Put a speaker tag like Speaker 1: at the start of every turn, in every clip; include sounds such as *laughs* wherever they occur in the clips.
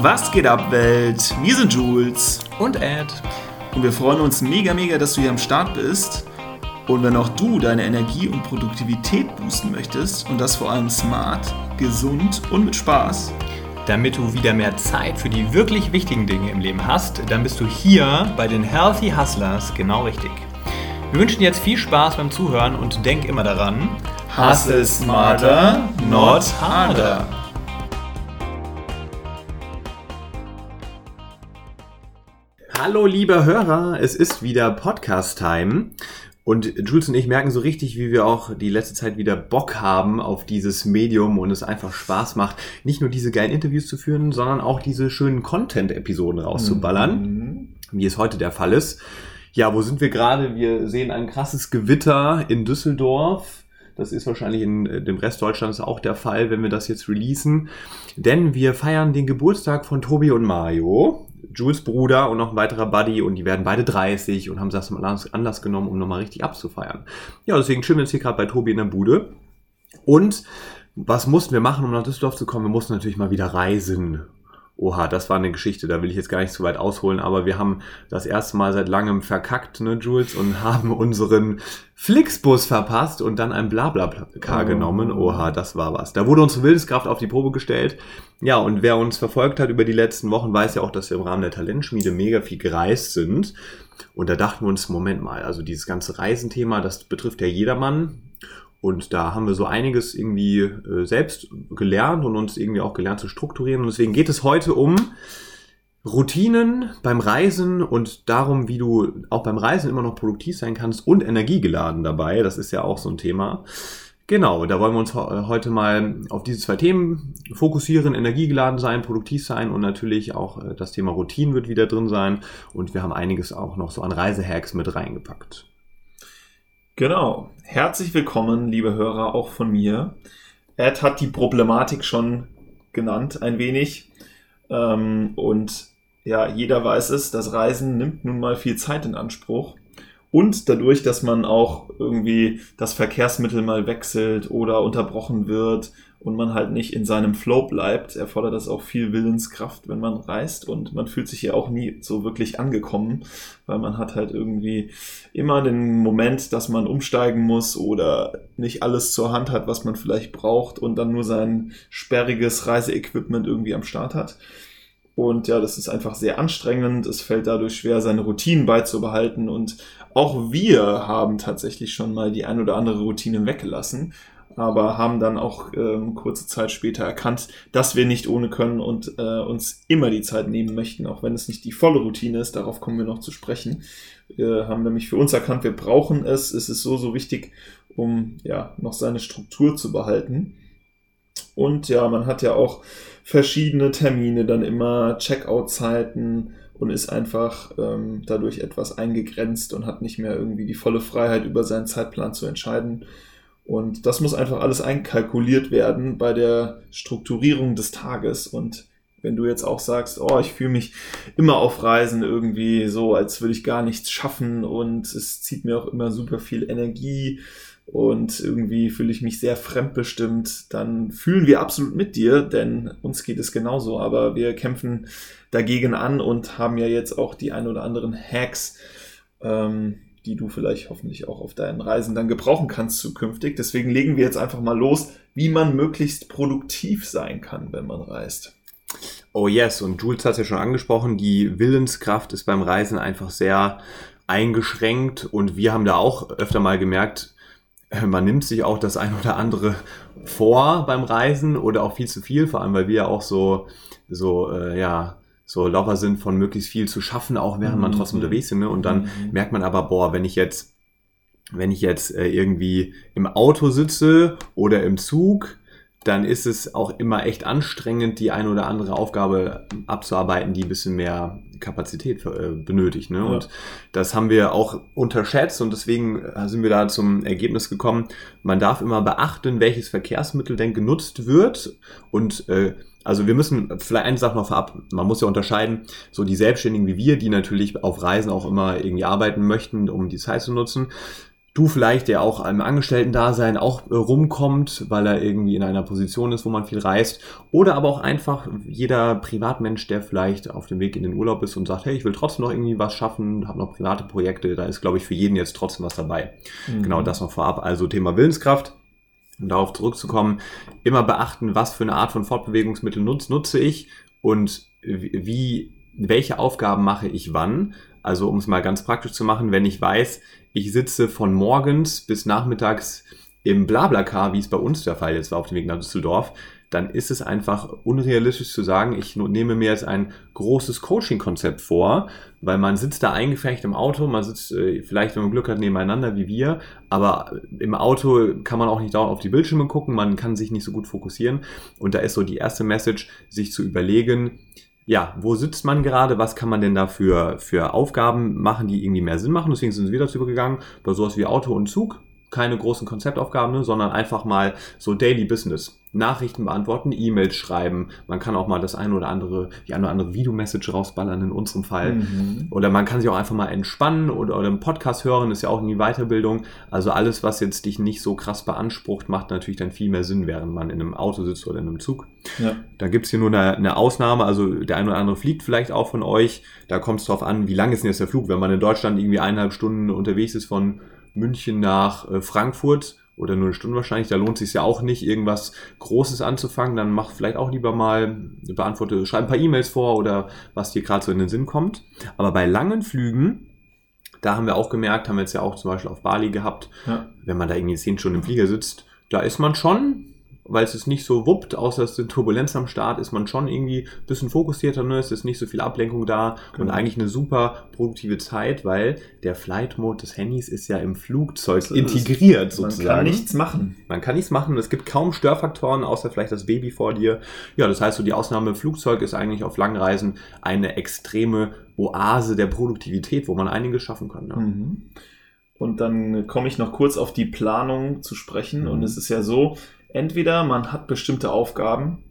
Speaker 1: Was geht ab, Welt? Wir sind Jules
Speaker 2: und Ed.
Speaker 1: Und wir freuen uns mega, mega, dass du hier am Start bist. Und wenn auch du deine Energie und Produktivität boosten möchtest und das vor allem smart, gesund und mit Spaß,
Speaker 2: damit du wieder mehr Zeit für die wirklich wichtigen Dinge im Leben hast, dann bist du hier bei den Healthy Hustlers genau richtig. Wir wünschen dir jetzt viel Spaß beim Zuhören und denk immer daran,
Speaker 1: Hustle smarter, not harder.
Speaker 2: Hallo liebe Hörer, es ist wieder Podcast-Time. Und Jules und ich merken so richtig, wie wir auch die letzte Zeit wieder Bock haben auf dieses Medium und es einfach Spaß macht, nicht nur diese geilen Interviews zu führen, sondern auch diese schönen Content-Episoden rauszuballern, mhm. wie es heute der Fall ist. Ja, wo sind wir gerade? Wir sehen ein krasses Gewitter in Düsseldorf. Das ist wahrscheinlich in äh, dem Rest Deutschlands auch der Fall, wenn wir das jetzt releasen. Denn wir feiern den Geburtstag von Tobi und Mario. Jules Bruder und noch ein weiterer Buddy und die werden beide 30 und haben das zum Anlass genommen, um nochmal richtig abzufeiern. Ja, deswegen schön, wir sind hier gerade bei Tobi in der Bude. Und was mussten wir machen, um nach Düsseldorf zu kommen? Wir mussten natürlich mal wieder reisen. Oha, das war eine Geschichte, da will ich jetzt gar nicht zu weit ausholen, aber wir haben das erste Mal seit langem verkackt, ne, Jules, und *laughs* haben unseren Flixbus verpasst und dann ein Blabla-Car oh. genommen. Oha, das war was. Da wurde unsere Wildeskraft auf die Probe gestellt. Ja, und wer uns verfolgt hat über die letzten Wochen, weiß ja auch, dass wir im Rahmen der Talentschmiede mega viel gereist sind. Und da dachten wir uns, Moment mal, also dieses ganze Reisenthema, das betrifft ja jedermann. Und da haben wir so einiges irgendwie äh, selbst gelernt und uns irgendwie auch gelernt zu strukturieren. Und deswegen geht es heute um Routinen beim Reisen und darum, wie du auch beim Reisen immer noch produktiv sein kannst und energiegeladen dabei. Das ist ja auch so ein Thema. Genau, da wollen wir uns heute mal auf diese zwei Themen fokussieren, energiegeladen sein, produktiv sein und natürlich auch äh, das Thema Routinen wird wieder drin sein und wir haben einiges auch noch so an Reisehacks mit reingepackt.
Speaker 1: Genau. Herzlich willkommen, liebe Hörer, auch von mir. Ed hat die Problematik schon genannt, ein wenig. Ähm, und ja, jeder weiß es, das Reisen nimmt nun mal viel Zeit in Anspruch. Und dadurch, dass man auch irgendwie das Verkehrsmittel mal wechselt oder unterbrochen wird und man halt nicht in seinem Flow bleibt, erfordert das auch viel Willenskraft, wenn man reist und man fühlt sich ja auch nie so wirklich angekommen, weil man hat halt irgendwie immer den Moment, dass man umsteigen muss oder nicht alles zur Hand hat, was man vielleicht braucht und dann nur sein sperriges Reiseequipment irgendwie am Start hat. Und ja, das ist einfach sehr anstrengend. Es fällt dadurch schwer, seine Routinen beizubehalten. Und auch wir haben tatsächlich schon mal die ein oder andere Routine weggelassen aber haben dann auch ähm, kurze Zeit später erkannt, dass wir nicht ohne können und äh, uns immer die Zeit nehmen möchten, auch wenn es nicht die volle Routine ist. Darauf kommen wir noch zu sprechen. Wir haben nämlich für uns erkannt, wir brauchen es. Es ist so, so wichtig, um ja noch seine Struktur zu behalten. Und ja, man hat ja auch verschiedene Termine, dann immer Checkout-Zeiten und ist einfach ähm, dadurch etwas eingegrenzt und hat nicht mehr irgendwie die volle Freiheit, über seinen Zeitplan zu entscheiden. Und das muss einfach alles einkalkuliert werden bei der Strukturierung des Tages. Und wenn du jetzt auch sagst, oh, ich fühle mich immer auf Reisen irgendwie so, als würde ich gar nichts schaffen und es zieht mir auch immer super viel Energie und irgendwie fühle ich mich sehr fremdbestimmt, dann fühlen wir absolut mit dir, denn uns geht es genauso, aber wir kämpfen dagegen an und haben ja jetzt auch die ein oder anderen Hacks, ähm, die du vielleicht hoffentlich auch auf deinen Reisen dann gebrauchen kannst zukünftig. Deswegen legen wir jetzt einfach mal los, wie man möglichst produktiv sein kann, wenn man reist.
Speaker 2: Oh yes, und Jules hat es ja schon angesprochen, die Willenskraft ist beim Reisen einfach sehr eingeschränkt und wir haben da auch öfter mal gemerkt, äh, man nimmt sich auch das ein oder andere vor beim Reisen oder auch viel zu viel, vor allem weil wir ja auch so, so, äh, ja, so Lover sind von möglichst viel zu schaffen, auch während man trotzdem mhm. unterwegs ist. Ne? Und dann mhm. merkt man aber, boah, wenn ich jetzt, wenn ich jetzt äh, irgendwie im Auto sitze oder im Zug, dann ist es auch immer echt anstrengend, die eine oder andere Aufgabe abzuarbeiten, die ein bisschen mehr Kapazität äh, benötigt. Ne? Ja. Und das haben wir auch unterschätzt und deswegen äh, sind wir da zum Ergebnis gekommen, man darf immer beachten, welches Verkehrsmittel denn genutzt wird und äh, also wir müssen vielleicht eine Sache noch vorab, man muss ja unterscheiden, so die Selbstständigen wie wir, die natürlich auf Reisen auch immer irgendwie arbeiten möchten, um die Zeit zu nutzen. du vielleicht, der auch im Angestellten-Dasein auch äh, rumkommt, weil er irgendwie in einer Position ist, wo man viel reist. Oder aber auch einfach jeder Privatmensch, der vielleicht auf dem Weg in den Urlaub ist und sagt, hey, ich will trotzdem noch irgendwie was schaffen, habe noch private Projekte. Da ist, glaube ich, für jeden jetzt trotzdem was dabei. Mhm. Genau das noch vorab. Also Thema Willenskraft. Um darauf zurückzukommen, immer beachten, was für eine Art von Fortbewegungsmittel nutze, nutze ich und wie, welche Aufgaben mache ich wann. Also um es mal ganz praktisch zu machen, wenn ich weiß, ich sitze von morgens bis nachmittags im Blablacar, wie es bei uns der Fall jetzt war auf dem Weg nach Düsseldorf, dann ist es einfach unrealistisch zu sagen, ich nehme mir jetzt ein großes Coaching-Konzept vor, weil man sitzt da eingefecht im Auto, man sitzt äh, vielleicht, wenn man Glück hat, nebeneinander wie wir, aber im Auto kann man auch nicht dauernd auf die Bildschirme gucken, man kann sich nicht so gut fokussieren und da ist so die erste Message, sich zu überlegen, ja, wo sitzt man gerade? Was kann man denn da für, für Aufgaben machen, die irgendwie mehr Sinn machen? Deswegen sind wir dazu übergegangen, bei sowas wie Auto und Zug keine großen Konzeptaufgaben, ne, sondern einfach mal so Daily Business. Nachrichten beantworten, E-Mails schreiben. Man kann auch mal das eine oder andere, die eine oder andere Videomessage rausballern in unserem Fall. Mhm. Oder man kann sich auch einfach mal entspannen oder, oder einen Podcast hören, ist ja auch eine Weiterbildung. Also alles, was jetzt dich nicht so krass beansprucht, macht natürlich dann viel mehr Sinn, während man in einem Auto sitzt oder in einem Zug. Ja. Da gibt's hier nur eine, eine Ausnahme, also der eine oder andere fliegt vielleicht auch von euch. Da kommt es drauf an, wie lang ist denn jetzt der Flug. Wenn man in Deutschland irgendwie eineinhalb Stunden unterwegs ist von München nach äh, Frankfurt oder nur eine Stunde wahrscheinlich, da lohnt sich ja auch nicht, irgendwas Großes anzufangen. Dann mach vielleicht auch lieber mal, beantworte, schreib ein paar E-Mails vor oder was dir gerade so in den Sinn kommt. Aber bei langen Flügen, da haben wir auch gemerkt, haben wir jetzt ja auch zum Beispiel auf Bali gehabt, ja. wenn man da irgendwie zehn Stunden im Flieger sitzt, da ist man schon weil es ist nicht so wuppt, außer es sind Turbulenz am Start, ist man schon irgendwie ein bisschen fokussierter, ne? es ist nicht so viel Ablenkung da genau. und eigentlich eine super produktive Zeit, weil der Flight Mode des Handys ist ja im Flugzeug so integriert sozusagen. Man
Speaker 1: kann nichts machen.
Speaker 2: Man kann nichts machen, es gibt kaum Störfaktoren, außer vielleicht das Baby vor dir. Ja, das heißt so, die Ausnahme Flugzeug ist eigentlich auf langen Reisen eine extreme Oase der Produktivität, wo man einiges schaffen kann. Ne? Mhm.
Speaker 1: Und dann komme ich noch kurz auf die Planung zu sprechen. Mhm. Und es ist ja so, Entweder man hat bestimmte Aufgaben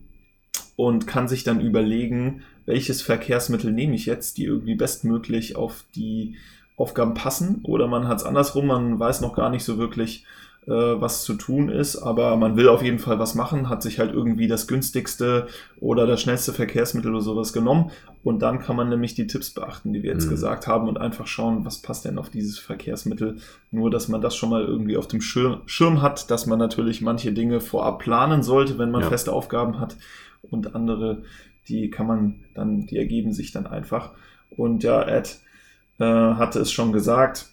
Speaker 1: und kann sich dann überlegen, welches Verkehrsmittel nehme ich jetzt, die irgendwie bestmöglich auf die Aufgaben passen, oder man hat es andersrum, man weiß noch gar nicht so wirklich, äh, was zu tun ist, aber man will auf jeden Fall was machen, hat sich halt irgendwie das günstigste oder das schnellste Verkehrsmittel oder sowas genommen und dann kann man nämlich die Tipps beachten, die wir jetzt mhm. gesagt haben und einfach schauen, was passt denn auf dieses Verkehrsmittel. Nur, dass man das schon mal irgendwie auf dem Schirm, Schirm hat, dass man natürlich manche Dinge vorab planen sollte, wenn man ja. feste Aufgaben hat und andere, die kann man dann, die ergeben sich dann einfach. Und ja, Ed äh, hatte es schon gesagt,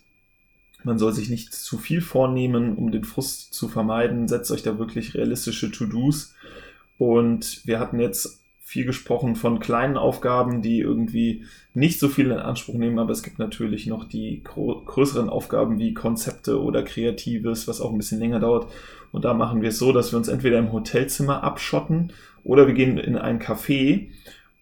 Speaker 1: man soll sich nicht zu viel vornehmen, um den Frust zu vermeiden. Setzt euch da wirklich realistische To-Dos. Und wir hatten jetzt viel gesprochen von kleinen Aufgaben, die irgendwie nicht so viel in Anspruch nehmen, aber es gibt natürlich noch die größeren Aufgaben wie Konzepte oder Kreatives, was auch ein bisschen länger dauert. Und da machen wir es so, dass wir uns entweder im Hotelzimmer abschotten oder wir gehen in ein Café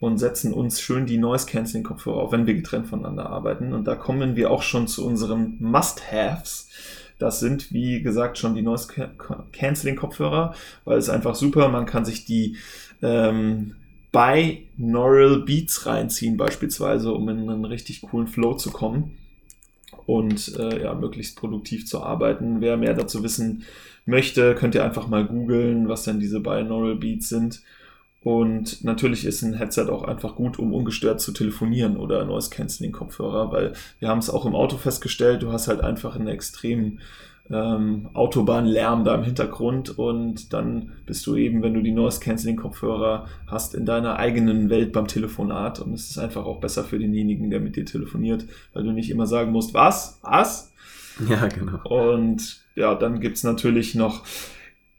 Speaker 1: und setzen uns schön die Noise Cancelling Kopfhörer auf, wenn wir getrennt voneinander arbeiten. Und da kommen wir auch schon zu unseren Must-Haves. Das sind, wie gesagt, schon die Noise Cancelling Kopfhörer, weil es einfach super, man kann sich die ähm, Binaural Beats reinziehen, beispielsweise, um in einen richtig coolen Flow zu kommen und äh, ja, möglichst produktiv zu arbeiten. Wer mehr dazu wissen möchte, könnt ihr einfach mal googeln, was denn diese Binaural Beats sind. Und natürlich ist ein Headset auch einfach gut, um ungestört zu telefonieren oder Noise Cancelling Kopfhörer, weil wir haben es auch im Auto festgestellt, du hast halt einfach einen extremen ähm, Autobahnlärm da im Hintergrund und dann bist du eben, wenn du die Noise Cancelling Kopfhörer hast, in deiner eigenen Welt beim Telefonat und es ist einfach auch besser für denjenigen, der mit dir telefoniert, weil du nicht immer sagen musst, was, was?
Speaker 2: Ja, genau.
Speaker 1: Und ja, dann gibt's natürlich noch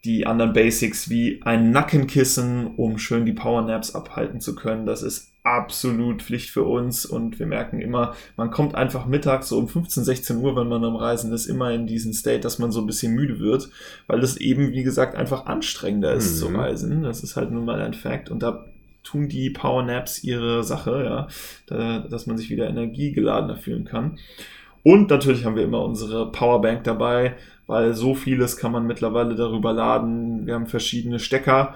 Speaker 1: die anderen Basics wie ein Nackenkissen, um schön die Powernaps abhalten zu können. Das ist absolut Pflicht für uns und wir merken immer, man kommt einfach mittags so um 15, 16 Uhr, wenn man am Reisen ist, immer in diesen State, dass man so ein bisschen müde wird, weil es eben, wie gesagt, einfach anstrengender ist mhm. zu reisen. Das ist halt nun mal ein Fact und da tun die Powernaps ihre Sache, ja, da, dass man sich wieder energiegeladener fühlen kann. Und natürlich haben wir immer unsere Powerbank dabei, weil so vieles kann man mittlerweile darüber laden. Wir haben verschiedene Stecker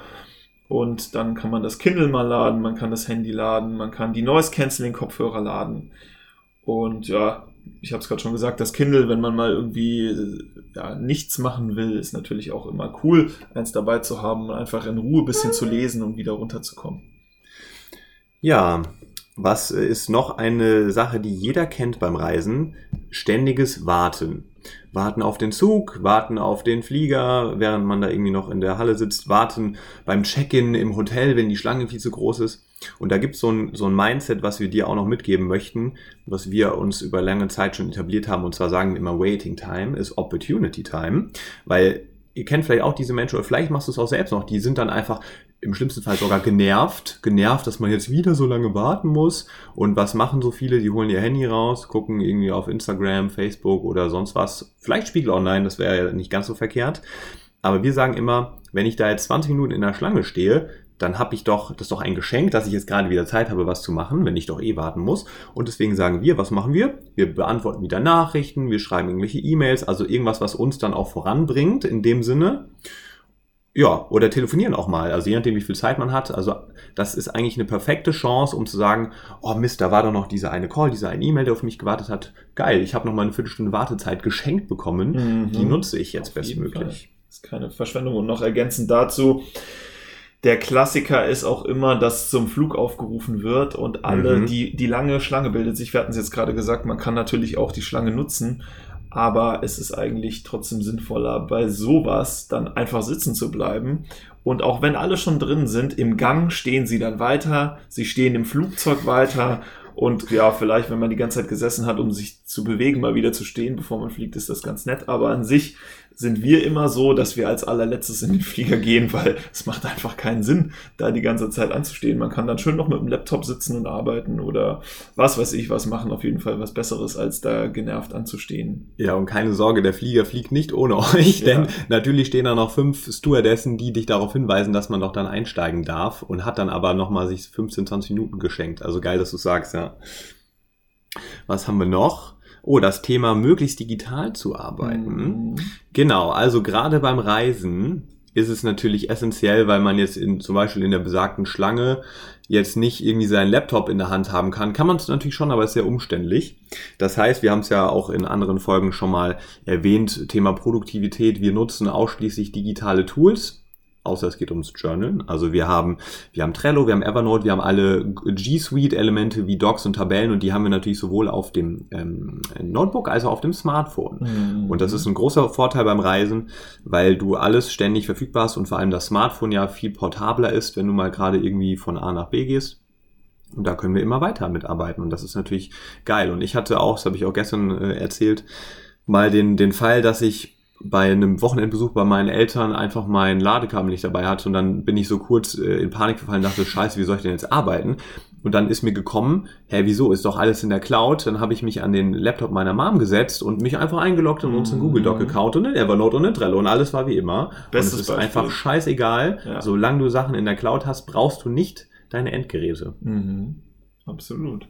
Speaker 1: und dann kann man das Kindle mal laden, man kann das Handy laden, man kann die Noise Cancelling Kopfhörer laden. Und ja, ich habe es gerade schon gesagt, das Kindle, wenn man mal irgendwie ja, nichts machen will, ist natürlich auch immer cool, eins dabei zu haben und einfach in Ruhe ein bisschen zu lesen und wieder runterzukommen.
Speaker 2: Ja, was ist noch eine Sache, die jeder kennt beim Reisen? Ständiges Warten. Warten auf den Zug, warten auf den Flieger, während man da irgendwie noch in der Halle sitzt, warten beim Check-in im Hotel, wenn die Schlange viel zu groß ist. Und da gibt es so ein, so ein Mindset, was wir dir auch noch mitgeben möchten, was wir uns über lange Zeit schon etabliert haben. Und zwar sagen wir immer, Waiting Time ist Opportunity Time. Weil ihr kennt vielleicht auch diese Menschen, oder vielleicht machst du es auch selbst noch, die sind dann einfach im schlimmsten Fall sogar genervt, genervt, dass man jetzt wieder so lange warten muss. Und was machen so viele? Die holen ihr Handy raus, gucken irgendwie auf Instagram, Facebook oder sonst was. Vielleicht Spiegel Online, das wäre ja nicht ganz so verkehrt. Aber wir sagen immer, wenn ich da jetzt 20 Minuten in der Schlange stehe, dann habe ich doch, das ist doch ein Geschenk, dass ich jetzt gerade wieder Zeit habe, was zu machen, wenn ich doch eh warten muss. Und deswegen sagen wir, was machen wir? Wir beantworten wieder Nachrichten, wir schreiben irgendwelche E-Mails, also irgendwas, was uns dann auch voranbringt in dem Sinne. Ja, oder telefonieren auch mal, also je nachdem, wie viel Zeit man hat. Also das ist eigentlich eine perfekte Chance, um zu sagen, oh Mist, da war doch noch dieser eine Call, dieser eine E-Mail, der auf mich gewartet hat. Geil, ich habe noch mal eine Viertelstunde Wartezeit geschenkt bekommen. Mhm. Die nutze ich jetzt bestmöglich.
Speaker 1: Das ist keine Verschwendung. Und noch ergänzend dazu, der Klassiker ist auch immer, dass zum Flug aufgerufen wird und alle, mhm. die, die lange Schlange bildet sich, wir hatten es jetzt gerade gesagt, man kann natürlich auch die Schlange nutzen, aber es ist eigentlich trotzdem sinnvoller, bei sowas dann einfach sitzen zu bleiben. Und auch wenn alle schon drin sind, im Gang stehen sie dann weiter, sie stehen im Flugzeug weiter und ja, vielleicht, wenn man die ganze Zeit gesessen hat, um sich zu bewegen, mal wieder zu stehen, bevor man fliegt, ist das ganz nett. Aber an sich sind wir immer so, dass wir als allerletztes in den Flieger gehen, weil es macht einfach keinen Sinn, da die ganze Zeit anzustehen. Man kann dann schön noch mit dem Laptop sitzen und arbeiten oder was weiß ich was machen. Auf jeden Fall was Besseres, als da genervt anzustehen.
Speaker 2: Ja, und keine Sorge, der Flieger fliegt nicht ohne *laughs* euch, denn ja. natürlich stehen da noch fünf Stewardessen, die dich darauf hinweisen, dass man doch dann einsteigen darf und hat dann aber nochmal sich 15, 20 Minuten geschenkt. Also geil, dass du sagst, ja. Was haben wir noch? Oh, das Thema möglichst digital zu arbeiten. Mhm. Genau, also gerade beim Reisen ist es natürlich essentiell, weil man jetzt in, zum Beispiel in der besagten Schlange jetzt nicht irgendwie seinen Laptop in der Hand haben kann. Kann man es natürlich schon, aber ist sehr umständlich. Das heißt, wir haben es ja auch in anderen Folgen schon mal erwähnt, Thema Produktivität. Wir nutzen ausschließlich digitale Tools außer es geht ums Journal. Also wir haben, wir haben Trello, wir haben Evernote, wir haben alle G Suite-Elemente wie Docs und Tabellen und die haben wir natürlich sowohl auf dem ähm, Notebook als auch auf dem Smartphone. Mhm. Und das ist ein großer Vorteil beim Reisen, weil du alles ständig verfügbar hast und vor allem das Smartphone ja viel portabler ist, wenn du mal gerade irgendwie von A nach B gehst. Und da können wir immer weiter mitarbeiten und das ist natürlich geil. Und ich hatte auch, das habe ich auch gestern äh, erzählt, mal den, den Fall, dass ich bei einem Wochenendbesuch bei meinen Eltern einfach mein Ladekabel nicht dabei hatte und dann bin ich so kurz äh, in Panik verfallen und dachte, scheiße, wie soll ich denn jetzt arbeiten? Und dann ist mir gekommen, hä, wieso, ist doch alles in der Cloud? Dann habe ich mich an den Laptop meiner Mom gesetzt und mich einfach eingeloggt und uns einen Google Doc Account und einen Evernote und einen Trello und alles war wie immer. Bestes und es ist Beispiel. einfach scheißegal. Ja. Solange du Sachen in der Cloud hast, brauchst du nicht deine Endgeräte.
Speaker 1: Mhm. Absolut.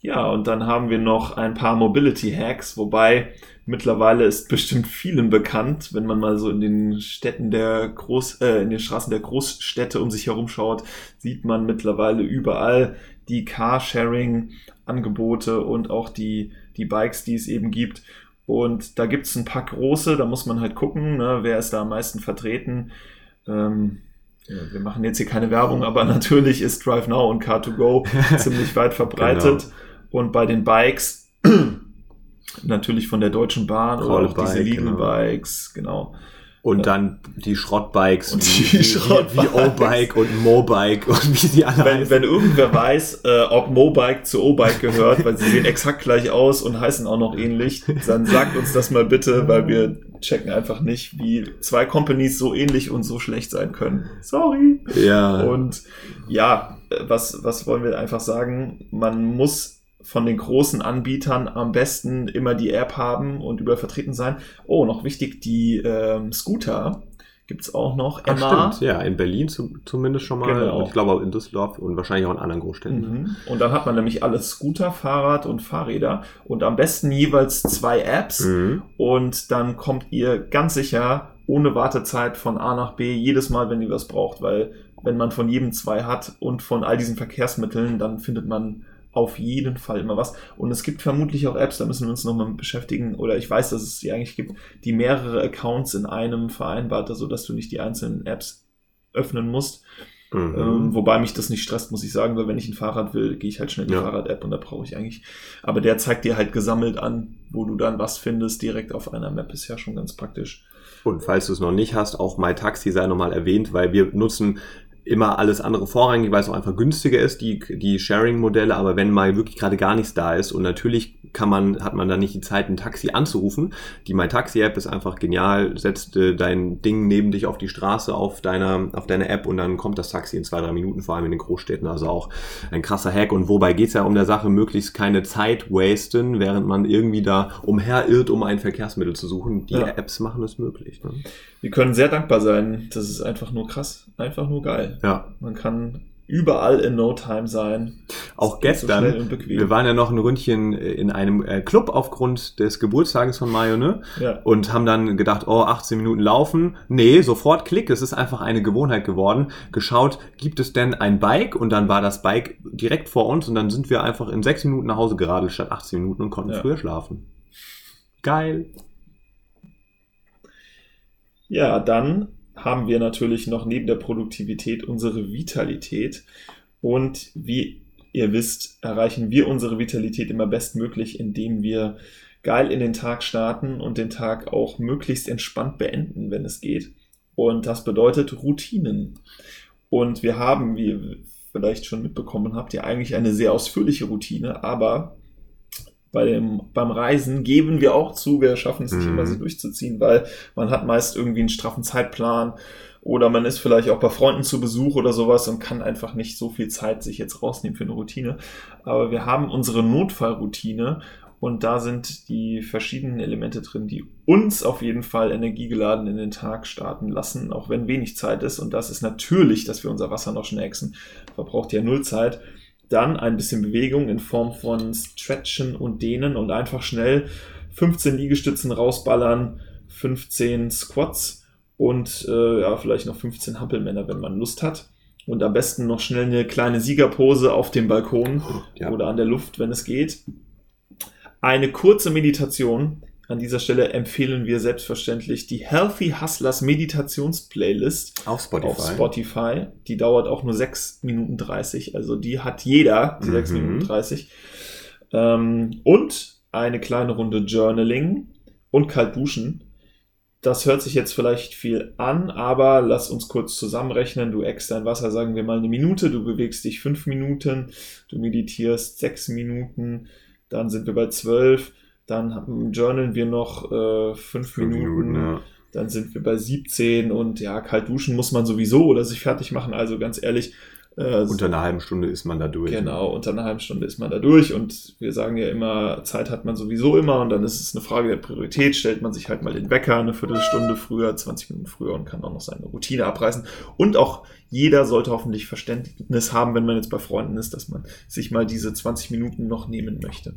Speaker 1: Ja, und dann haben wir noch ein paar Mobility Hacks, wobei mittlerweile ist bestimmt vielen bekannt, wenn man mal so in den Städten der Groß, äh, in den Straßen der Großstädte um sich herum schaut, sieht man mittlerweile überall die Carsharing-Angebote und auch die, die Bikes, die es eben gibt. Und da gibt's ein paar große, da muss man halt gucken, ne, wer ist da am meisten vertreten. Ähm, wir machen jetzt hier keine Werbung, aber *laughs* natürlich ist Drive Now und Car2Go *laughs* ziemlich weit verbreitet. Genau. Und bei den Bikes, *clears throat* natürlich von der Deutschen Bahn
Speaker 2: Call oder auch
Speaker 1: diese Lidl-Bikes, genau. genau.
Speaker 2: Und dann die Schrottbikes
Speaker 1: und die *laughs* wie, Schrottbikes.
Speaker 2: wie O-Bike und Mobike und wie sie alle
Speaker 1: wenn, heißen. Wenn irgendwer weiß, äh, ob Mobike zu O-Bike gehört, weil sie sehen exakt gleich aus und heißen auch noch ähnlich, dann sagt uns das mal bitte, weil wir checken einfach nicht, wie zwei Companies so ähnlich und so schlecht sein können. Sorry.
Speaker 2: Ja.
Speaker 1: Und ja, äh, was, was wollen wir einfach sagen? Man muss von den großen Anbietern am besten immer die App haben und überall vertreten sein. Oh, noch wichtig, die ähm, Scooter gibt's auch noch.
Speaker 2: Ach, Emma. Stimmt, ja, in Berlin zu, zumindest schon mal. Genau. Und ich glaube auch in Düsseldorf und wahrscheinlich auch in anderen Großstädten.
Speaker 1: Mhm. Und dann hat man nämlich alles Scooter, Fahrrad und Fahrräder und am besten jeweils zwei Apps mhm. und dann kommt ihr ganz sicher ohne Wartezeit von A nach B jedes Mal, wenn ihr was braucht, weil wenn man von jedem zwei hat und von all diesen Verkehrsmitteln, dann findet man auf jeden Fall immer was. Und es gibt vermutlich auch Apps, da müssen wir uns nochmal beschäftigen, oder ich weiß, dass es die eigentlich gibt, die mehrere Accounts in einem vereinbart, so dass du nicht die einzelnen Apps öffnen musst. Mhm. Ähm, wobei mich das nicht stresst, muss ich sagen, weil wenn ich ein Fahrrad will, gehe ich halt schnell in die ja. Fahrrad-App und da brauche ich eigentlich. Aber der zeigt dir halt gesammelt an, wo du dann was findest, direkt auf einer Map ist ja schon ganz praktisch.
Speaker 2: Und falls du es noch nicht hast, auch MyTaxi sei nochmal erwähnt, weil wir nutzen immer alles andere vorrangig, weil es auch einfach günstiger ist, die, die Sharing-Modelle, aber wenn mal wirklich gerade gar nichts da ist und natürlich kann man, hat man da nicht die Zeit, ein Taxi anzurufen. Die MyTaxi-App ist einfach genial, setzt äh, dein Ding neben dich auf die Straße auf deiner, auf deiner App und dann kommt das Taxi in zwei, drei Minuten, vor allem in den Großstädten, also auch ein krasser Hack. Und wobei geht's ja um der Sache, möglichst keine Zeit wasten, während man irgendwie da umherirrt, um ein Verkehrsmittel zu suchen. Die ja. Apps machen es möglich. Ne?
Speaker 1: Wir können sehr dankbar sein. Das ist einfach nur krass, einfach nur geil.
Speaker 2: Ja.
Speaker 1: Man kann überall in No Time sein.
Speaker 2: Auch gestern, so wir waren ja noch ein Ründchen in einem äh, Club aufgrund des Geburtstages von Mayo, ne?
Speaker 1: Ja.
Speaker 2: Und haben dann gedacht, oh, 18 Minuten laufen. Nee, sofort Klick, es ist einfach eine Gewohnheit geworden. Geschaut, gibt es denn ein Bike? Und dann war das Bike direkt vor uns und dann sind wir einfach in 6 Minuten nach Hause geradelt statt 18 Minuten und konnten ja. früher schlafen. Geil.
Speaker 1: Ja, dann haben wir natürlich noch neben der Produktivität unsere Vitalität. Und wie ihr wisst, erreichen wir unsere Vitalität immer bestmöglich, indem wir geil in den Tag starten und den Tag auch möglichst entspannt beenden, wenn es geht. Und das bedeutet Routinen. Und wir haben, wie ihr vielleicht schon mitbekommen habt, ja eigentlich eine sehr ausführliche Routine, aber bei dem, beim Reisen geben wir auch zu, wir schaffen es nicht mhm. immer so durchzuziehen, weil man hat meist irgendwie einen straffen Zeitplan oder man ist vielleicht auch bei Freunden zu Besuch oder sowas und kann einfach nicht so viel Zeit sich jetzt rausnehmen für eine Routine. Aber wir haben unsere Notfallroutine und da sind die verschiedenen Elemente drin, die uns auf jeden Fall energiegeladen in den Tag starten lassen, auch wenn wenig Zeit ist. Und das ist natürlich, dass wir unser Wasser noch schnächsen. Verbraucht ja null Zeit. Dann ein bisschen Bewegung in Form von Stretchen und Dehnen und einfach schnell 15 Liegestützen rausballern, 15 Squats und äh, ja, vielleicht noch 15 Hampelmänner, wenn man Lust hat. Und am besten noch schnell eine kleine Siegerpose auf dem Balkon ja. oder an der Luft, wenn es geht. Eine kurze Meditation, an dieser Stelle empfehlen wir selbstverständlich die Healthy Hustlers Meditationsplaylist
Speaker 2: auf Spotify. auf
Speaker 1: Spotify. Die dauert auch nur 6 Minuten 30. Also die hat jeder, die mhm. 6 Minuten 30. Ähm, und eine kleine Runde Journaling und kalt duschen. Das hört sich jetzt vielleicht viel an, aber lass uns kurz zusammenrechnen. Du eckst dein Wasser, sagen wir mal eine Minute, du bewegst dich fünf Minuten, du meditierst sechs Minuten, dann sind wir bei zwölf dann journalen wir noch äh, fünf, fünf Minuten. Minuten ja. Dann sind wir bei 17 und ja, kalt duschen muss man sowieso oder sich fertig machen. Also ganz ehrlich.
Speaker 2: Äh, unter einer halben Stunde ist man da durch.
Speaker 1: Genau, unter einer halben Stunde ist man da durch und wir sagen ja immer, Zeit hat man sowieso immer und dann ist es eine Frage der Priorität. Stellt man sich halt mal den Wecker eine Viertelstunde früher, 20 Minuten früher und kann auch noch seine Routine abreißen. Und auch jeder sollte hoffentlich Verständnis haben, wenn man jetzt bei Freunden ist, dass man sich mal diese 20 Minuten noch nehmen möchte.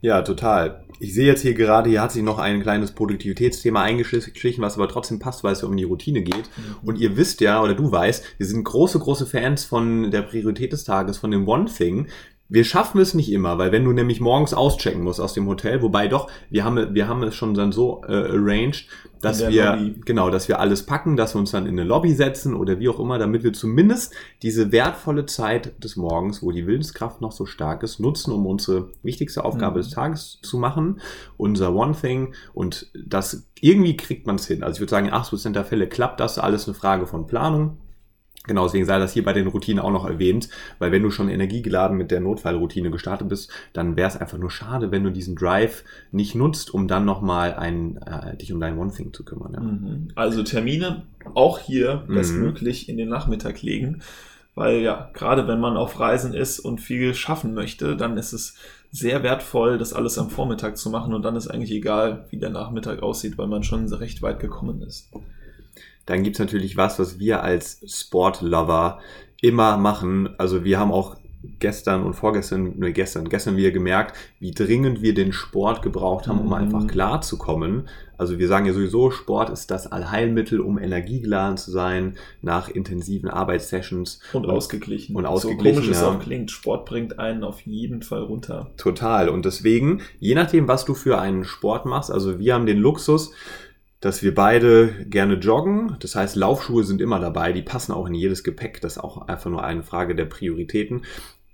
Speaker 2: Ja, total. Ich sehe jetzt hier gerade, hier hat sich noch ein kleines Produktivitätsthema eingeschlichen, was aber trotzdem passt, weil es ja um die Routine geht. Mhm. Und ihr wisst ja, oder du weißt, wir sind große, große Fans von der Priorität des Tages, von dem One Thing. Wir schaffen es nicht immer, weil wenn du nämlich morgens auschecken musst aus dem Hotel, wobei doch, wir haben, wir haben es schon dann so äh, arranged, dass wir, Lobby. genau, dass wir alles packen, dass wir uns dann in eine Lobby setzen oder wie auch immer, damit wir zumindest diese wertvolle Zeit des Morgens, wo die Willenskraft noch so stark ist, nutzen, um unsere wichtigste Aufgabe mhm. des Tages zu machen, unser One Thing und das irgendwie kriegt man es hin. Also ich würde sagen, in 80% der Fälle klappt das, alles eine Frage von Planung. Genau, deswegen sei das hier bei den Routinen auch noch erwähnt, weil wenn du schon energiegeladen mit der Notfallroutine gestartet bist, dann wäre es einfach nur schade, wenn du diesen Drive nicht nutzt, um dann nochmal ein, äh, dich um dein One Thing zu kümmern. Ja.
Speaker 1: Mhm. Also Termine auch hier mhm. bestmöglich in den Nachmittag legen, weil ja, gerade wenn man auf Reisen ist und viel schaffen möchte, dann ist es sehr wertvoll, das alles am Vormittag zu machen und dann ist eigentlich egal, wie der Nachmittag aussieht, weil man schon recht weit gekommen ist.
Speaker 2: Dann gibt's natürlich was, was wir als Sportlover immer machen. Also wir haben auch gestern und vorgestern, nur gestern, gestern wieder gemerkt, wie dringend wir den Sport gebraucht haben, um
Speaker 1: Mhm.
Speaker 2: einfach klar zu kommen. Also wir sagen ja sowieso, Sport ist das Allheilmittel, um energiegeladen zu sein nach intensiven Arbeitssessions.
Speaker 1: Und ausgeglichen.
Speaker 2: Und ausgeglichen,
Speaker 1: So komisch es
Speaker 2: ja.
Speaker 1: auch klingt, Sport bringt einen auf jeden Fall runter.
Speaker 2: Total. Und deswegen, je nachdem, was du für einen Sport machst, also wir haben den Luxus, dass wir beide gerne joggen. Das heißt, Laufschuhe sind immer dabei, die passen auch in jedes Gepäck. Das ist auch einfach nur eine Frage der Prioritäten.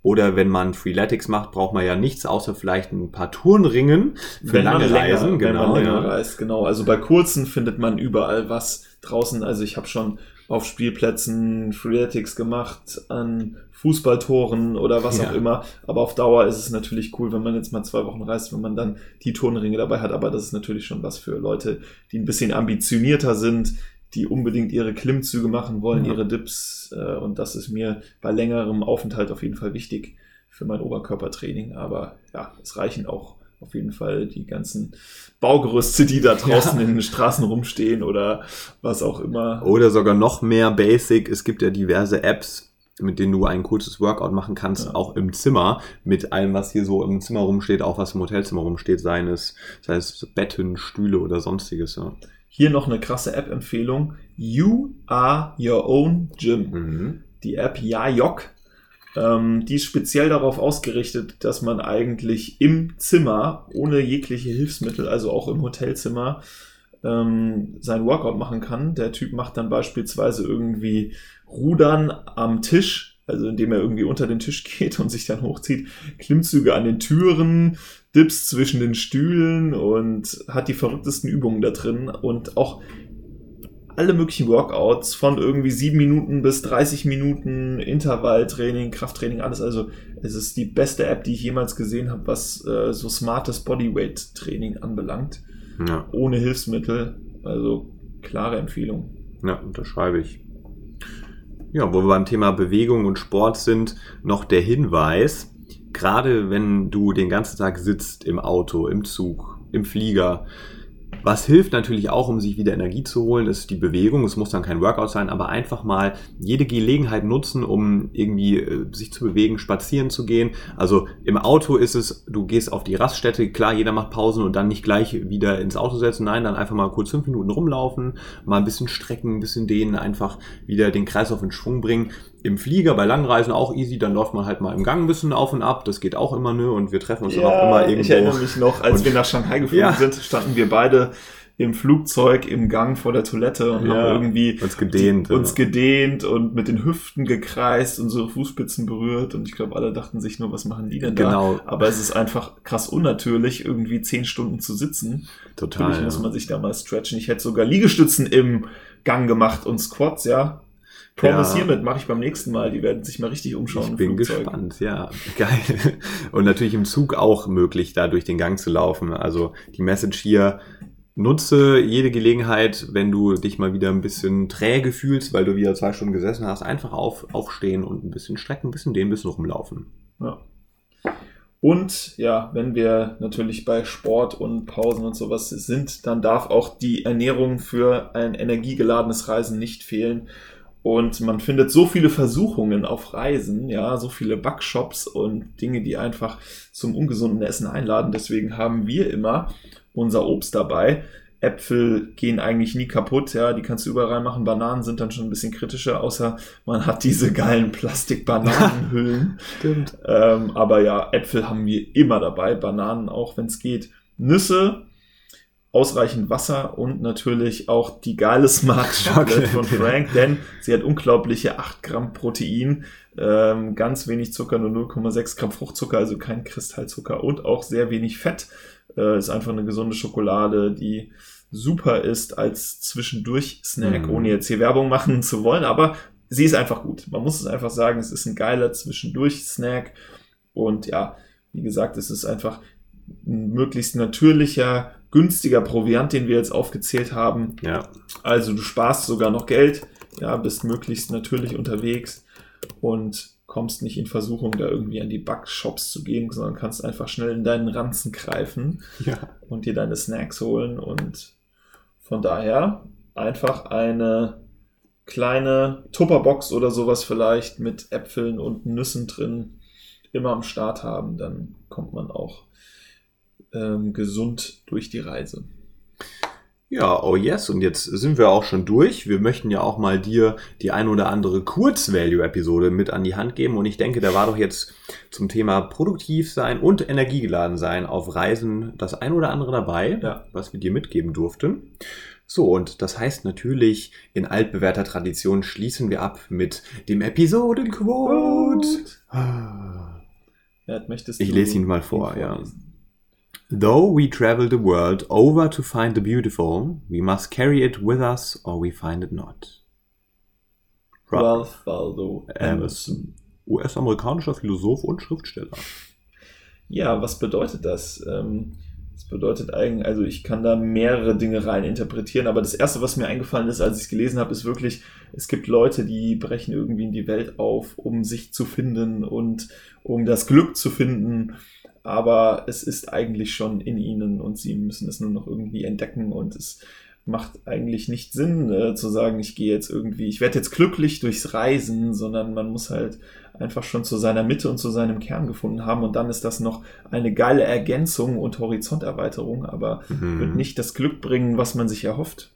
Speaker 2: Oder wenn man Freeletics macht, braucht man ja nichts außer vielleicht ein paar Turnringen für
Speaker 1: wenn
Speaker 2: lange
Speaker 1: man länger,
Speaker 2: Reisen.
Speaker 1: wenn
Speaker 2: Genau, ja.
Speaker 1: reist, genau. Also bei kurzen findet man überall was draußen. Also ich habe schon auf Spielplätzen Freeletics gemacht, an Fußballtoren oder was
Speaker 2: Ja.
Speaker 1: auch immer. Aber auf Dauer ist es natürlich cool, wenn man jetzt mal zwei Wochen reist, wenn man dann die Turnringe dabei hat. Aber das ist natürlich schon was für Leute, die ein bisschen ambitionierter sind, die unbedingt ihre Klimmzüge machen wollen,
Speaker 2: Ja.
Speaker 1: ihre Dips. Äh, und das ist mir bei längerem Aufenthalt auf jeden Fall wichtig für mein Oberkörpertraining. Aber ja, es reichen auch auf jeden Fall die ganzen Baugerüste, die da draußen
Speaker 2: Ja.
Speaker 1: in den Straßen rumstehen oder was auch immer.
Speaker 2: Oder sogar noch mehr Basic. Es gibt ja diverse Apps, mit denen du ein kurzes Workout machen kannst,
Speaker 1: Ja.
Speaker 2: auch im Zimmer, mit allem, was hier so im Zimmer rumsteht, auch was im Hotelzimmer rumsteht, seien es, sei es Betten, Stühle oder sonstiges. Ja.
Speaker 1: Hier noch eine krasse App-Empfehlung. You are your own gym.
Speaker 2: Mhm.
Speaker 1: die App Yayok. Ähm, die ist speziell darauf ausgerichtet, dass man eigentlich im Zimmer ohne jegliche Hilfsmittel, also auch im Hotelzimmer, ähm, sein Workout machen kann. Der Typ macht dann beispielsweise irgendwie Rudern am Tisch, also indem er irgendwie unter den Tisch *laughs* geht und sich dann hochzieht, Klimmzüge an den Türen, Dips zwischen den Stühlen und hat die verrücktesten Übungen da drin und auch alle möglichen Workouts von irgendwie sieben Minuten bis 30 Minuten Intervalltraining, Krafttraining, alles. Also es ist die beste App, die ich jemals gesehen habe, was äh, so smartes Bodyweight-Training anbelangt.
Speaker 2: Ja,
Speaker 1: Ohne Hilfsmittel. Also klare Empfehlung.
Speaker 2: ja, unterschreibe ich. Ja, wo wir beim Thema Bewegung und Sport sind, noch der Hinweis, gerade wenn du den ganzen Tag sitzt im Auto, im Zug, im Flieger, was hilft natürlich auch, um sich wieder Energie zu holen, ist die Bewegung. Es muss dann kein Workout sein, aber einfach mal jede Gelegenheit nutzen, um irgendwie äh, sich zu bewegen, spazieren zu gehen. Also im Auto ist es, du gehst auf die Raststätte, klar, jeder macht Pausen und dann nicht gleich wieder ins Auto setzen. Nein, dann einfach mal kurz fünf Minuten rumlaufen, mal ein bisschen strecken, ein bisschen dehnen, einfach wieder den Kreislauf in Schwung bringen. Im Flieger bei Langreisen auch easy, dann läuft man halt mal im Gang ein bisschen auf und ab. Das geht auch immer, ne? Und wir treffen uns dann auch immer irgendwo.
Speaker 1: ich erinnere mich noch, als
Speaker 2: Und-
Speaker 1: wir nach Shanghai geflogen
Speaker 2: Ja.
Speaker 1: sind, standen wir beide im Flugzeug im Gang vor der Toilette und
Speaker 2: Ja,
Speaker 1: haben irgendwie
Speaker 2: uns gedehnt,
Speaker 1: die, uns
Speaker 2: ja.
Speaker 1: gedehnt und mit den Hüften gekreist, unsere Fußspitzen berührt und ich glaube, alle dachten sich nur, was machen die denn da?
Speaker 2: Genau.
Speaker 1: Aber es ist einfach krass unnatürlich, irgendwie zehn Stunden zu sitzen.
Speaker 2: Total.
Speaker 1: Natürlich muss
Speaker 2: ja.
Speaker 1: man sich da mal stretchen. Ich hätte sogar Liegestützen im Gang gemacht und Squats, ja. Promise
Speaker 2: Ja.
Speaker 1: hiermit mache ich beim nächsten Mal. Die werden sich mal richtig umschauen.
Speaker 2: Ich bin gespannt, ja. *laughs* Geil. Und natürlich im Zug auch möglich, da durch den Gang zu laufen. Also die Message hier, nutze jede Gelegenheit, wenn du dich mal wieder ein bisschen träge fühlst, weil du wieder zwei Stunden gesessen hast, einfach auf, aufstehen und ein bisschen strecken, ein bisschen dehnen, ein bisschen rumlaufen.
Speaker 1: Ja. Und ja, wenn wir natürlich bei Sport und Pausen und sowas sind, dann darf auch die Ernährung für ein energiegeladenes Reisen nicht fehlen. Und man findet so viele Versuchungen auf Reisen, ja, so viele Backshops und Dinge, die einfach zum ungesunden Essen einladen. Deswegen haben wir immer unser Obst dabei. Äpfel gehen eigentlich nie kaputt, ja, die kannst du überall machen. Bananen sind dann schon ein bisschen kritischer, außer man hat diese geilen Plastik-Bananenhüllen. *laughs*
Speaker 2: Stimmt.
Speaker 1: Ähm, aber ja, Äpfel haben wir immer dabei, Bananen auch, wenn es geht. Nüsse, ausreichend Wasser und natürlich auch die geile Smart Chocolate *laughs* von Frank, denn sie hat unglaubliche 8 Gramm Protein, ähm, ganz wenig Zucker, nur 0,6 Gramm Fruchtzucker, also kein Kristallzucker und auch sehr wenig Fett. Äh, ist einfach eine gesunde Schokolade, die super ist als Zwischendurch-Snack,
Speaker 2: Mhm.
Speaker 1: ohne jetzt hier Werbung machen zu wollen, aber sie ist einfach gut. Man muss es einfach sagen, es ist ein geiler Zwischendurch-Snack. Und ja, wie gesagt, es ist einfach ein möglichst natürlicher, günstiger Proviant, den wir jetzt aufgezählt haben.
Speaker 2: Ja,
Speaker 1: Also du sparst sogar noch Geld, ja, bist möglichst natürlich unterwegs und kommst nicht in Versuchung, da irgendwie an die Backshops zu gehen, sondern kannst einfach schnell in deinen Ranzen greifen
Speaker 2: ja.
Speaker 1: und dir deine Snacks holen. Und von daher einfach eine kleine Tupperbox oder sowas vielleicht mit Äpfeln und Nüssen drin. immer am Start haben, dann kommt man auch ähm, gesund durch die Reise.
Speaker 2: Ja, oh yes, und jetzt sind wir auch schon durch. Wir möchten ja auch mal dir die ein oder andere Kurz-Value-Episode mit an die Hand geben. Und ich denke, da war doch jetzt zum Thema produktiv sein und energiegeladen sein auf Reisen das ein oder andere dabei, ja. was wir dir mitgeben durften. So, und das heißt natürlich, in altbewährter Tradition schließen wir ab mit dem Episodenquote.
Speaker 1: Ja,
Speaker 2: ich lese ihn mal vor, ja. Though we travel the world over to find the beautiful, we must carry it with us or we find it not.
Speaker 1: Ralph Waldo Emerson.
Speaker 2: US-amerikanischer Philosoph und Schriftsteller.
Speaker 1: Ja, was bedeutet das? Ähm, das bedeutet eigentlich, also ich kann da mehrere Dinge rein interpretieren, aber das erste, was mir eingefallen ist, als ich es gelesen habe, ist wirklich, es gibt Leute, die brechen irgendwie in die Welt auf, um sich zu finden und um das Glück zu finden aber es ist eigentlich schon in ihnen und sie müssen es nur noch irgendwie entdecken und es macht eigentlich nicht Sinn äh, zu sagen, ich gehe jetzt irgendwie, ich werde jetzt glücklich durchs Reisen, sondern man muss halt einfach schon zu seiner Mitte und zu seinem Kern gefunden haben und dann ist das noch eine geile Ergänzung und Horizonterweiterung, aber mhm. wird nicht das Glück bringen, was man sich erhofft.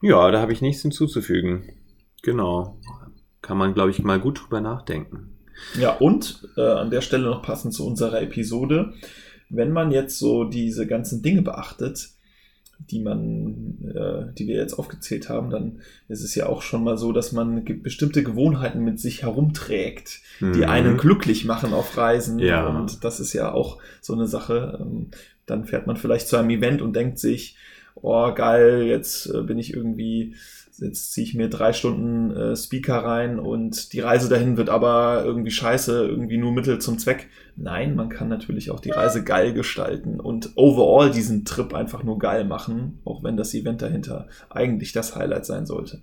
Speaker 2: Ja, da habe ich nichts hinzuzufügen. Genau. Kann man, glaube ich, mal gut drüber nachdenken.
Speaker 1: Ja, und äh, an der Stelle noch passend zu unserer Episode, wenn man jetzt so diese ganzen Dinge beachtet, die man, äh, die wir jetzt aufgezählt haben, dann ist es ja auch schon mal so, dass man ge bestimmte Gewohnheiten mit sich herumträgt, mhm. die einen glücklich machen auf Reisen. Ja. Und das ist ja auch so eine Sache. Ähm, dann fährt man vielleicht zu einem Event und denkt sich, oh geil, jetzt äh, bin ich irgendwie jetzt ziehe ich mir drei Stunden äh, Speaker rein und die Reise dahin wird aber irgendwie scheiße, irgendwie nur Mittel zum Zweck. Nein, man kann natürlich auch die Reise geil gestalten und overall diesen Trip einfach nur geil machen, auch wenn das Event dahinter eigentlich das Highlight sein sollte.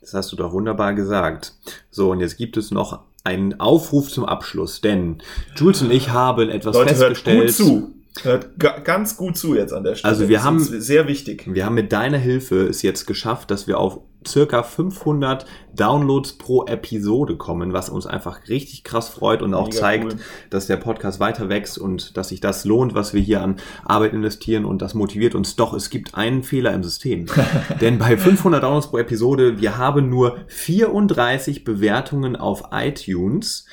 Speaker 2: Das hast du doch wunderbar gesagt. So, und jetzt gibt es noch einen Aufruf zum Abschluss, denn Jules und ich haben etwas Leute, festgestellt. Hört
Speaker 1: gut zu. Hört ganz gut zu jetzt an der Stelle.
Speaker 2: Also wir
Speaker 1: das
Speaker 2: haben
Speaker 1: sehr wichtig.
Speaker 2: Wir haben mit deiner Hilfe es jetzt geschafft, dass wir auf circa 500 Downloads pro Episode kommen, was uns einfach richtig krass freut und auch Mega zeigt, cool. dass der Podcast weiter wächst und dass sich das lohnt, was wir hier an Arbeit investieren und das motiviert uns. Doch es gibt einen Fehler im System, *laughs* denn bei 500 Downloads pro Episode wir haben nur 34 Bewertungen auf iTunes.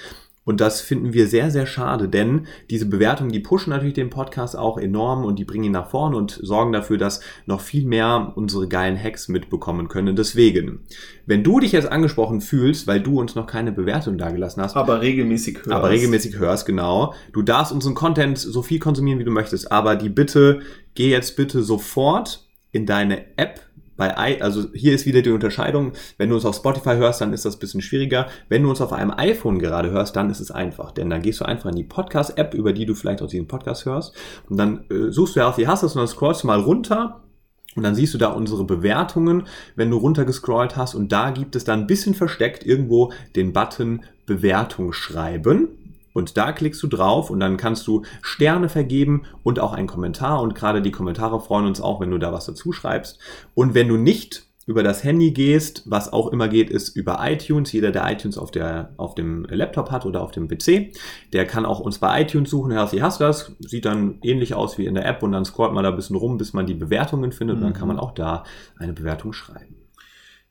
Speaker 2: Und das finden wir sehr, sehr schade, denn diese Bewertungen, die pushen natürlich den Podcast auch enorm und die bringen ihn nach vorne und sorgen dafür, dass noch viel mehr unsere geilen Hacks mitbekommen können. Deswegen, wenn du dich jetzt angesprochen fühlst, weil du uns noch keine Bewertung dagelassen hast,
Speaker 1: aber regelmäßig hörst,
Speaker 2: aber regelmäßig hörst, genau, du darfst unseren Content so viel konsumieren, wie du möchtest, aber die Bitte, geh jetzt bitte sofort in deine App bei also hier ist wieder die Unterscheidung, wenn du uns auf Spotify hörst, dann ist das ein bisschen schwieriger. Wenn du uns auf einem iPhone gerade hörst, dann ist es einfach, denn dann gehst du einfach in die Podcast-App, über die du vielleicht auch diesen Podcast hörst und dann äh, suchst du ja auf die Hasses und dann scrollst du mal runter und dann siehst du da unsere Bewertungen, wenn du runtergescrollt hast und da gibt es dann ein bisschen versteckt irgendwo den Button Bewertung schreiben. Und da klickst du drauf und dann kannst du Sterne vergeben und auch einen Kommentar. Und gerade die Kommentare freuen uns auch, wenn du da was dazu schreibst. Und wenn du nicht über das Handy gehst, was auch immer geht, ist über iTunes. Jeder, der iTunes auf, der, auf dem Laptop hat oder auf dem PC, der kann auch uns bei iTunes suchen. Herr, hast das? Sieht dann ähnlich aus wie in der App und dann scrollt man da ein bisschen rum, bis man die Bewertungen findet mhm. und dann kann man auch da eine Bewertung schreiben.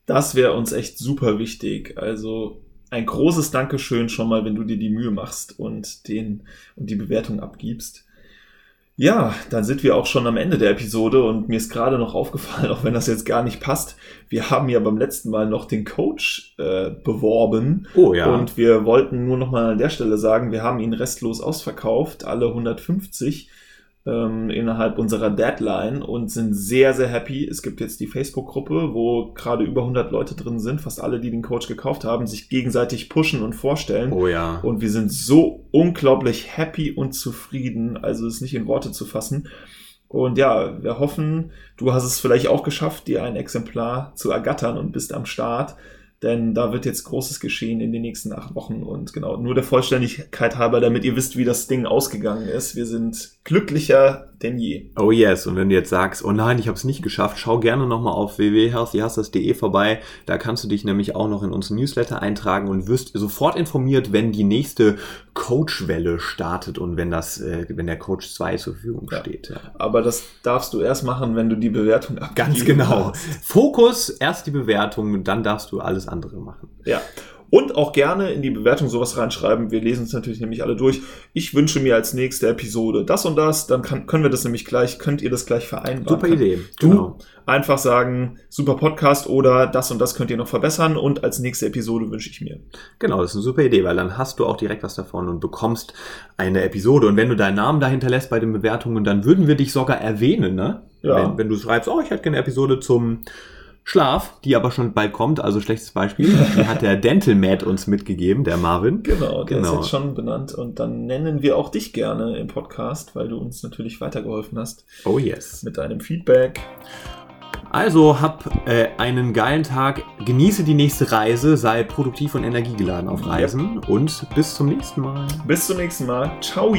Speaker 1: Das wäre uns echt super wichtig. Also ein großes Dankeschön schon mal, wenn du dir die Mühe machst und den und die Bewertung abgibst. Ja, dann sind wir auch schon am Ende der Episode und mir ist gerade noch aufgefallen, *laughs* auch wenn das jetzt gar nicht passt, wir haben ja beim letzten Mal noch den Coach äh, beworben.
Speaker 2: Oh ja.
Speaker 1: Und wir wollten nur noch mal an der Stelle sagen, wir haben ihn restlos ausverkauft, alle 150 ähm, innerhalb unserer Deadline und sind sehr, sehr happy. Es gibt jetzt die Facebook-Gruppe, wo gerade über 100 Leute drin sind, fast alle, die den Coach gekauft haben, sich gegenseitig pushen und vorstellen.
Speaker 2: Oh ja.
Speaker 1: Und wir sind so unglaublich happy und zufrieden, also es nicht in Worte zu fassen. Und ja, wir hoffen, du hast es vielleicht auch geschafft, dir ein Exemplar zu ergattern und bist am Start. Denn da wird jetzt Großes geschehen in den nächsten acht Wochen. Und genau, nur der Vollständigkeit halber, damit ihr wisst, wie das Ding ausgegangen ist. Wir sind glücklicher denn je.
Speaker 2: Oh yes, und wenn du jetzt sagst, oh nein, ich habe es nicht geschafft, schau gerne nochmal auf www.healthyhustlers.de vorbei. Da kannst du dich nämlich auch noch in unseren Newsletter eintragen und wirst sofort informiert, wenn die nächste Coach-Welle startet und wenn das, äh, wenn der Coach 2 zur Verfügung
Speaker 1: Ja.
Speaker 2: steht. Ja.
Speaker 1: Aber das darfst du erst machen, wenn du die Bewertung abgegeben
Speaker 2: Ganz genau.
Speaker 1: hast.
Speaker 2: Fokus, erst die Bewertung, dann darfst du alles andere machen.
Speaker 1: Ja. Und auch gerne in die Bewertung sowas reinschreiben. Wir lesen es natürlich nämlich alle durch. Ich wünsche mir als nächste Episode das und das. Dann kann, können wir das nämlich gleich, könnt ihr das gleich vereinbaren.
Speaker 2: Super Idee.
Speaker 1: Du
Speaker 2: Genau.
Speaker 1: einfach sagen, super Podcast oder das und das könnt ihr noch verbessern und als nächste Episode wünsche ich mir.
Speaker 2: Genau, das ist eine super Idee, weil dann hast du auch direkt was davon und bekommst eine Episode. Und wenn du deinen Namen dahinter lässt bei den Bewertungen, dann würden wir dich sogar erwähnen, ne?
Speaker 1: Ja.
Speaker 2: Wenn, wenn du schreibst, oh, ich hätte gerne eine Episode zum Schlaf, die aber schon bald kommt, also schlechtes Beispiel. Die hat der Dental Mad uns mitgegeben, der Marvin.
Speaker 1: Genau, der
Speaker 2: Genau.
Speaker 1: ist jetzt schon benannt und dann nennen wir auch dich gerne im Podcast, weil du uns natürlich weitergeholfen hast
Speaker 2: Oh yes.
Speaker 1: mit deinem Feedback.
Speaker 2: Also hab äh, einen geilen Tag, genieße die nächste Reise, sei produktiv und energiegeladen auf Reisen und bis zum nächsten Mal.
Speaker 1: Bis zum nächsten Mal. Ciao.